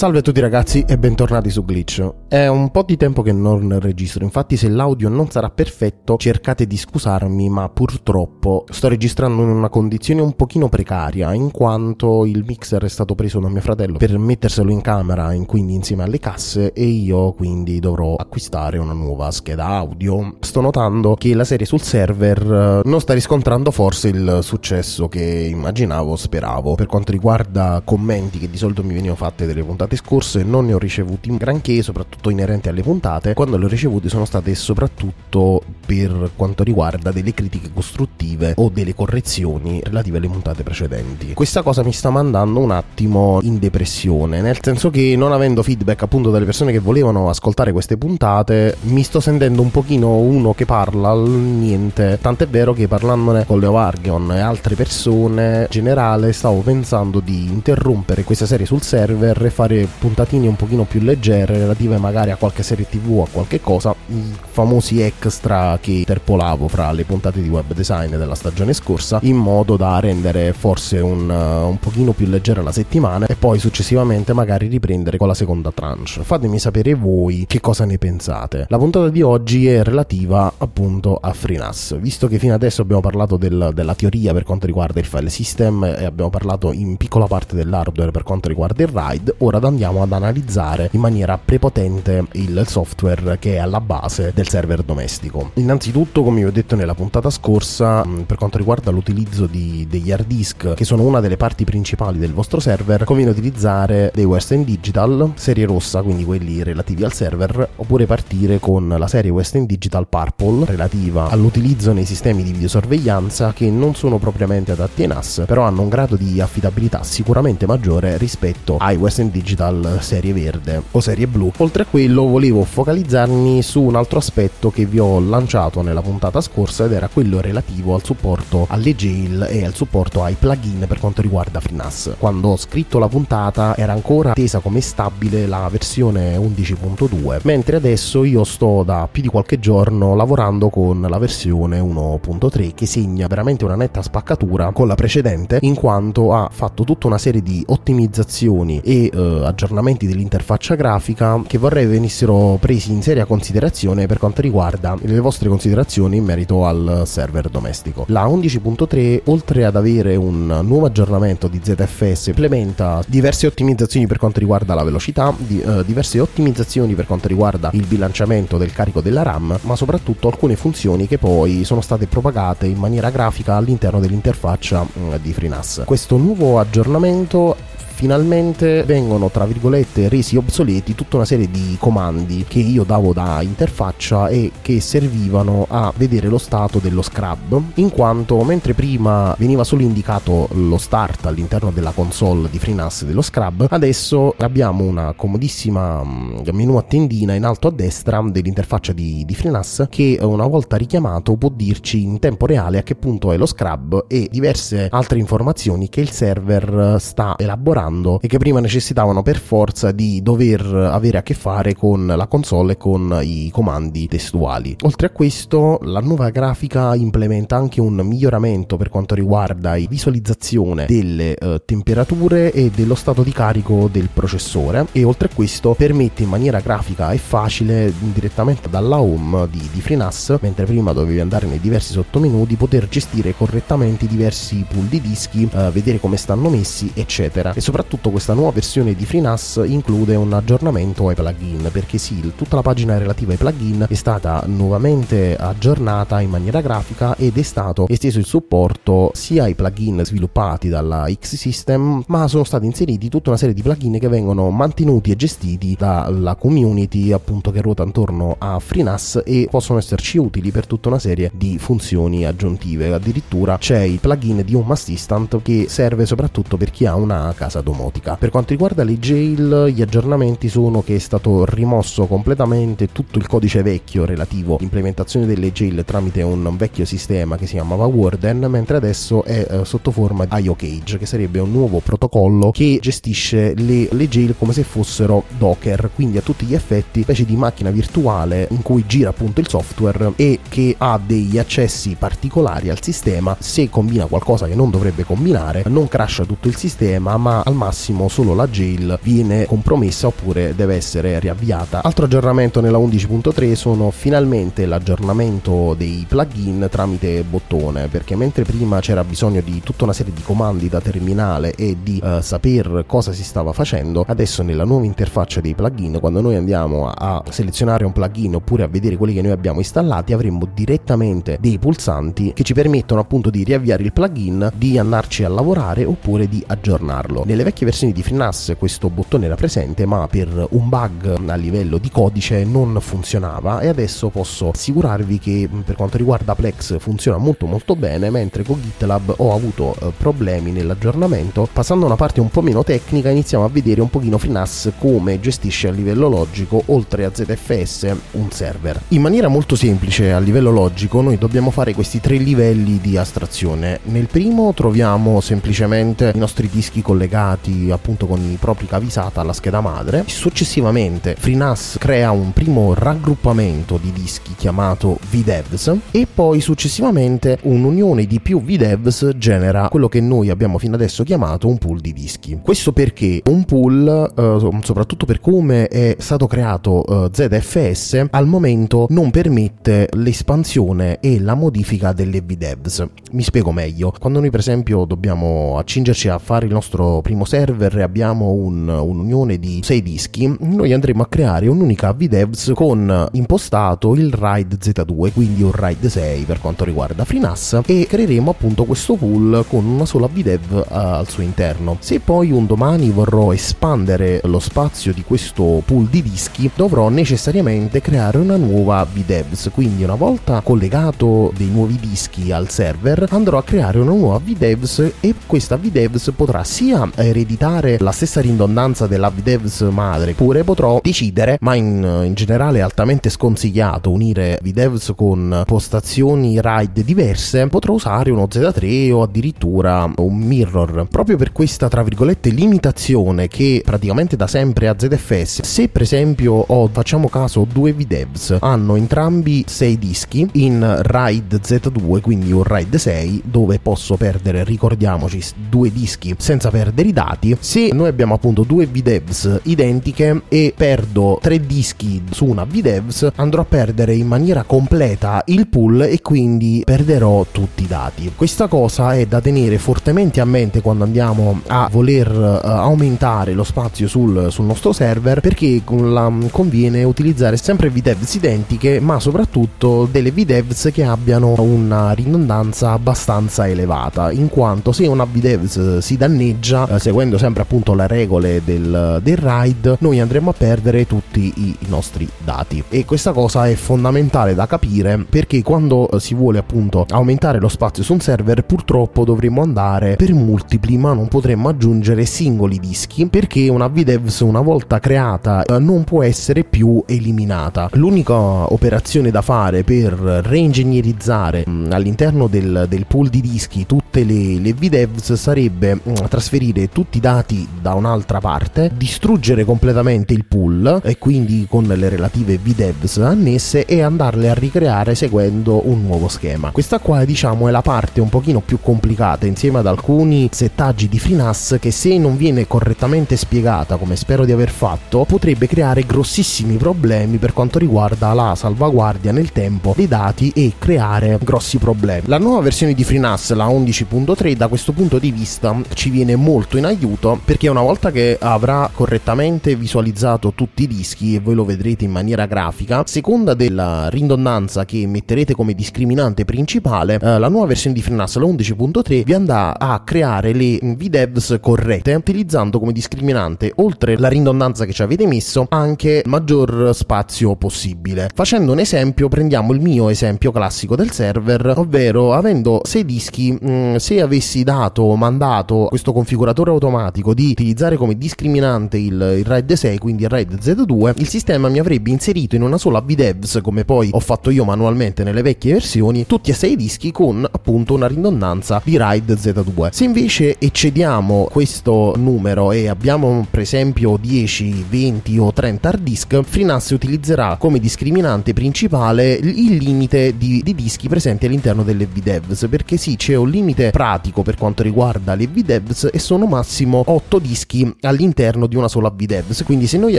Salve a tutti ragazzi e bentornati su Glitch. È un po' di tempo che non registro, infatti se l'audio non sarà perfetto cercate di scusarmi, ma purtroppo sto registrando in una condizione un pochino precaria, in quanto il mixer è stato preso da mio fratello per metterselo in camera, in quindi insieme alle casse, e io quindi dovrò acquistare una nuova scheda audio. Sto notando che la serie sul server eh, non sta riscontrando forse il successo che immaginavo, speravo. Per quanto riguarda commenti che di solito mi venivano fatte delle puntate puntate scorse non ne ho ricevuti granché, soprattutto inerenti alle puntate. Quando le ho ricevute sono state soprattutto per quanto riguarda delle critiche costruttive o delle correzioni relative alle puntate precedenti. Questa cosa mi sta mandando un attimo in depressione, nel senso che non avendo feedback appunto dalle persone che volevano ascoltare queste puntate, mi sto sentendo un pochino uno che parla al niente. Tant'è vero che parlandone con Leo Argon e altre persone, in generale stavo pensando di interrompere questa serie sul server e fare fare puntatine un pochino più leggere relative magari a qualche serie tv o a qualche cosa, i famosi extra che interpolavo fra le puntate di web design della stagione scorsa in modo da rendere forse un, uh, un pochino più leggera la settimana e poi successivamente magari riprendere con la seconda tranche. Fatemi sapere voi che cosa ne pensate. La puntata di oggi è relativa appunto a FreeNAS, visto che fino adesso abbiamo parlato del, della teoria per quanto riguarda il file system e abbiamo parlato in piccola parte dell'hardware per quanto riguarda il RAID, ora andiamo ad analizzare in maniera prepotente il software che è alla base del server domestico. Innanzitutto, come vi ho detto nella puntata scorsa, mm, per quanto riguarda l'utilizzo di, degli hard disk, che sono una delle parti principali del vostro server, conviene utilizzare dei Western Digital serie rossa, quindi quelli relativi al server, oppure partire con la serie Western Digital Purple relativa all'utilizzo nei sistemi di videosorveglianza che non sono propriamente adatti ai NAS, però hanno un grado di affidabilità sicuramente maggiore rispetto ai Western Digital digital serie verde o serie blu. Oltre a quello volevo focalizzarmi su un altro aspetto che vi ho lanciato nella puntata scorsa ed era quello relativo al supporto alle jail e al supporto ai plugin per quanto riguarda FreeNAS. Quando ho scritto la puntata era ancora tesa come stabile la versione 11.2, mentre adesso io sto da più di qualche giorno lavorando con la versione 1.3 che segna veramente una netta spaccatura con la precedente in quanto ha fatto tutta una serie di ottimizzazioni e eh, aggiornamenti dell'interfaccia grafica che vorrei venissero presi in seria considerazione per quanto riguarda le vostre considerazioni in merito al server domestico. La 11.3 oltre ad avere un nuovo aggiornamento di ZFS implementa diverse ottimizzazioni per quanto riguarda la velocità, di, uh, diverse ottimizzazioni per quanto riguarda il bilanciamento del carico della RAM, ma soprattutto alcune funzioni che poi sono state propagate in maniera grafica all'interno dell'interfaccia uh, di FreeNAS. Questo nuovo aggiornamento finalmente vengono tra virgolette resi obsoleti tutta una serie di comandi che io davo da interfaccia e che servivano a vedere lo stato dello scrub in quanto mentre prima veniva solo indicato lo start all'interno della console di FreeNAS dello scrub adesso abbiamo una comodissima mm, menu a tendina in alto a destra dell'interfaccia di, di FreeNAS che una volta richiamato può dirci in tempo reale a che punto è lo scrub e diverse altre informazioni che il server sta elaborando comando e che prima necessitavano per forza di dover avere a che fare con la console e con i comandi testuali. Oltre a questo, la nuova grafica implementa anche un miglioramento per quanto riguarda la visualizzazione delle eh, temperature e dello stato di carico del processore e oltre a questo permette in maniera grafica e facile direttamente dalla home di, di FreeNAS, mentre prima dovevi andare nei diversi sottomenu, di poter gestire correttamente i diversi pool di dischi, eh, vedere come stanno messi, eccetera. E soprattutto questa nuova versione di FreeNAS include un aggiornamento ai plugin, perché sì, tutta la pagina relativa ai plugin è stata nuovamente aggiornata in maniera grafica ed è stato esteso il supporto sia ai plugin sviluppati dalla X-System, ma sono stati inseriti tutta una serie di plugin che vengono mantenuti e gestiti dalla community appunto che ruota intorno a FreeNAS e possono esserci utili per tutta una serie di funzioni aggiuntive. Addirittura c'è il plugin di Home Assistant che serve soprattutto per chi ha una casa domotica. Per quanto riguarda le jail, gli aggiornamenti sono che è stato rimosso completamente tutto il codice vecchio relativo all'implementazione delle jail tramite un vecchio sistema che si chiamava Warden, mentre adesso è eh, sotto forma di IOCage, che sarebbe un nuovo protocollo che gestisce le, le jail come se fossero Docker, quindi a tutti gli effetti specie di macchina virtuale in cui gira appunto il software e che ha degli accessi particolari al sistema se combina qualcosa che non dovrebbe combinare non crasha tutto il sistema ma al massimo solo la jail viene compromessa oppure deve essere riavviata. Altro aggiornamento nella 11.3 sono finalmente l'aggiornamento dei plugin tramite bottone perché mentre prima c'era bisogno di tutta una serie di comandi da terminale e di uh, saper cosa si stava facendo adesso nella nuova interfaccia dei plugin quando noi andiamo a selezionare un plugin oppure a vedere quelli che noi abbiamo installati avremo direttamente dei pulsanti che ci permettono appunto di riavviare il plugin di andarci a lavorare oppure di aggiornarlo. Nelle vecchie versioni di FreeNAS questo bottone era presente ma per un bug a livello di codice non funzionava. E adesso posso assicurarvi che per quanto riguarda Plex funziona molto molto bene mentre con GitLab ho avuto eh, problemi nell'aggiornamento. Passando a una parte un po' meno tecnica iniziamo a vedere un pochino FreeNAS come gestisce a livello logico oltre a ZFS un server. In maniera molto semplice a livello logico noi dobbiamo fare questi tre livelli di astrazione. Nel primo troviamo semplicemente i nostri dischi collegati appunto con i propri cavi SATA alla scheda madre successivamente FreeNAS crea un primo raggruppamento di dischi chiamato VDEVs e poi successivamente un'unione di più VDEVs genera quello che noi abbiamo fino adesso chiamato un pool di dischi. Questo perché un pool, eh, soprattutto per come è stato creato eh, ZFS, al momento non permette l'espansione e la modifica delle VDEVs. Mi spiego meglio. Quando noi per esempio dobbiamo accingerci a fare il nostro primo server e abbiamo un, un'unione di 6 dischi, noi andremo a creare un'unica VDEVs con impostato il RAID Z2, quindi un RAID 6 per quanto riguarda FreeNAS e creeremo appunto questo pool con una sola VDEV uh, al suo interno. Se poi un domani vorrò espandere lo spazio di questo pool di dischi, dovrò necessariamente creare una nuova VDEVs, quindi una volta collegato dei nuovi dischi al server, andrò a creare una nuova VDEVs e questa VDEVs potrà sia ereditare la stessa ridondanza della VDEVs madre, oppure potrò decidere, ma in, in generale è altamente sconsigliato unire VDEVs con postazioni RAID diverse, potrò usare uno Z3 o addirittura un mirror. Proprio per questa, tra virgolette, limitazione che praticamente da sempre a ZFS, se per esempio ho, facciamo caso, due VDEVs, hanno entrambi 6 dischi in RAID Z2, quindi un RAID 6, dove posso perdere, ricordiamoci, due dischi senza perdere i dati. Se noi abbiamo appunto due VDEVs identiche e perdo tre dischi su una VDEVs, andrò a perdere in maniera completa il pool e quindi perderò tutti i dati. Questa cosa è da tenere fortemente a mente quando andiamo a voler uh, aumentare lo spazio sul, sul nostro server perché la, conviene utilizzare sempre VDEVs identiche ma soprattutto delle VDEVs che abbiano una ridondanza abbastanza elevata in quanto se una VDEVs si danneggia uh, seguendo sempre appunto le regole del, del RAID noi andremo a perdere tutti i, nostri dati. E questa cosa è fondamentale da capire perché quando si vuole appunto aumentare lo spazio su un server purtroppo dovremo andare per multipli ma non potremmo aggiungere singoli dischi perché una VDEVS una volta creata eh, non può essere più eliminata. L'unica operazione da fare per reingegnerizzare all'interno del, del pool di dischi tutte le, le VDEVS sarebbe trasferire tutti i dati da un'altra parte, distruggere completamente il pool e quindi con le relative VDEVs annesse e andarle a ricreare seguendo un nuovo schema. Questa qua diciamo è la parte un pochino più complicata insieme ad alcuni settaggi di FreeNAS che se non viene correttamente spiegata come spero di aver fatto potrebbe creare grossissimi problemi per quanto riguarda la salvaguardia nel tempo dei dati e creare grossi problemi. La nuova versione di FreeNAS, la 11.3, da questo punto di vista ci viene molto in aiuto perché una volta che avrà correttamente visualizzato tutti i dischi e voi lo vedrete in maniera grafica, seconda della ridondanza che metterete come discriminante principale, eh, la nuova versione di FreeNAS, la 11.3, vi andrà a creare le VDEVs corrette utilizzando come discriminante oltre la ridondanza che ci avete messo anche maggior spazio possibile. Facendo un esempio, prendiamo il mio esempio classico del server, ovvero avendo 6 dischi, mh, mm, se avessi dato mandato questo configuratore automatico di utilizzare come discriminante il, il RAID 6, quindi il RAID Z2, il sistema mi avrebbe inserito in una sola VDEVs, come poi ho fatto io manualmente nelle vecchie versioni, tutti e 6 dischi con appunto una ridondanza di RAID Z2. Se invece eccediamo questo numero e abbiamo per esempio 10, 20 o 30 hard disk, FreeNAS utilizzerà come discriminante principale il limite di, di dischi presenti all'interno delle VDEVs, perché sì, c'è un limite pratico per quanto riguarda le VDEVs e sono massimo 8 dischi all'interno di una sola VDEVs, quindi se noi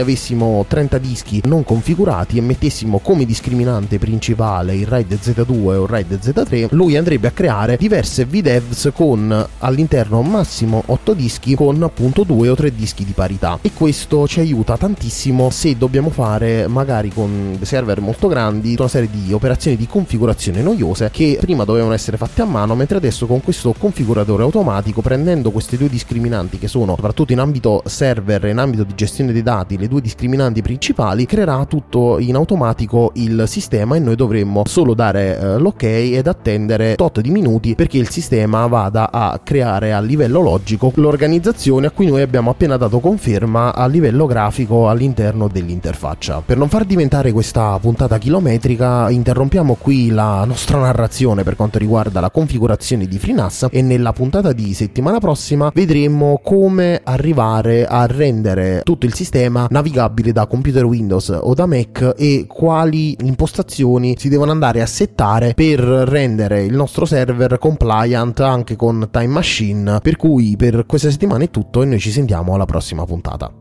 avessimo 30 dischi non configurati e mettessimo come discriminante principale il RAID Z2 o il RAID Z3, lui andrebbe a creare diverse VDEVs con all'interno massimo 8 dischi con appunto 2 o 3 dischi di parità. E questo ci aiuta tantissimo se dobbiamo fare magari con server molto grandi una serie di operazioni di configurazione noiose che prima dovevano essere fatte a mano mentre adesso con questo configuratore automatico prendendo queste due discriminanti che sono soprattutto in ambito server e in ambito di gestione dei dati le due discriminanti principali creerà tutto in automatico il sistema e noi dovremmo solo dare eh, l'ok ed attendere tot di minuti perché il sistema vada a creare a livello logico l'organizzazione a cui noi abbiamo appena dato conferma a livello grafico all'interno dell'interfaccia. Per non far diventare questa puntata chilometrica interrompiamo qui la nostra narrazione per quanto riguarda la configurazione di FreeNAS e nella puntata di settimana prossima vedremo come arrivare a rendere tutto il sistema navigabile da computer Windows o da Mac e quali impostazioni si devono andare a settare per rendere il nostro server compliant anche con Time Machine. Per cui per questa settimana è tutto e noi ci sentiamo alla prossima puntata.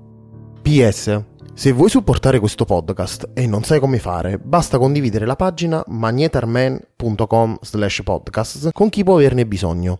PS se vuoi supportare questo podcast e non sai come fare, basta condividere la pagina magnetarman.com slash podcast con chi può averne bisogno.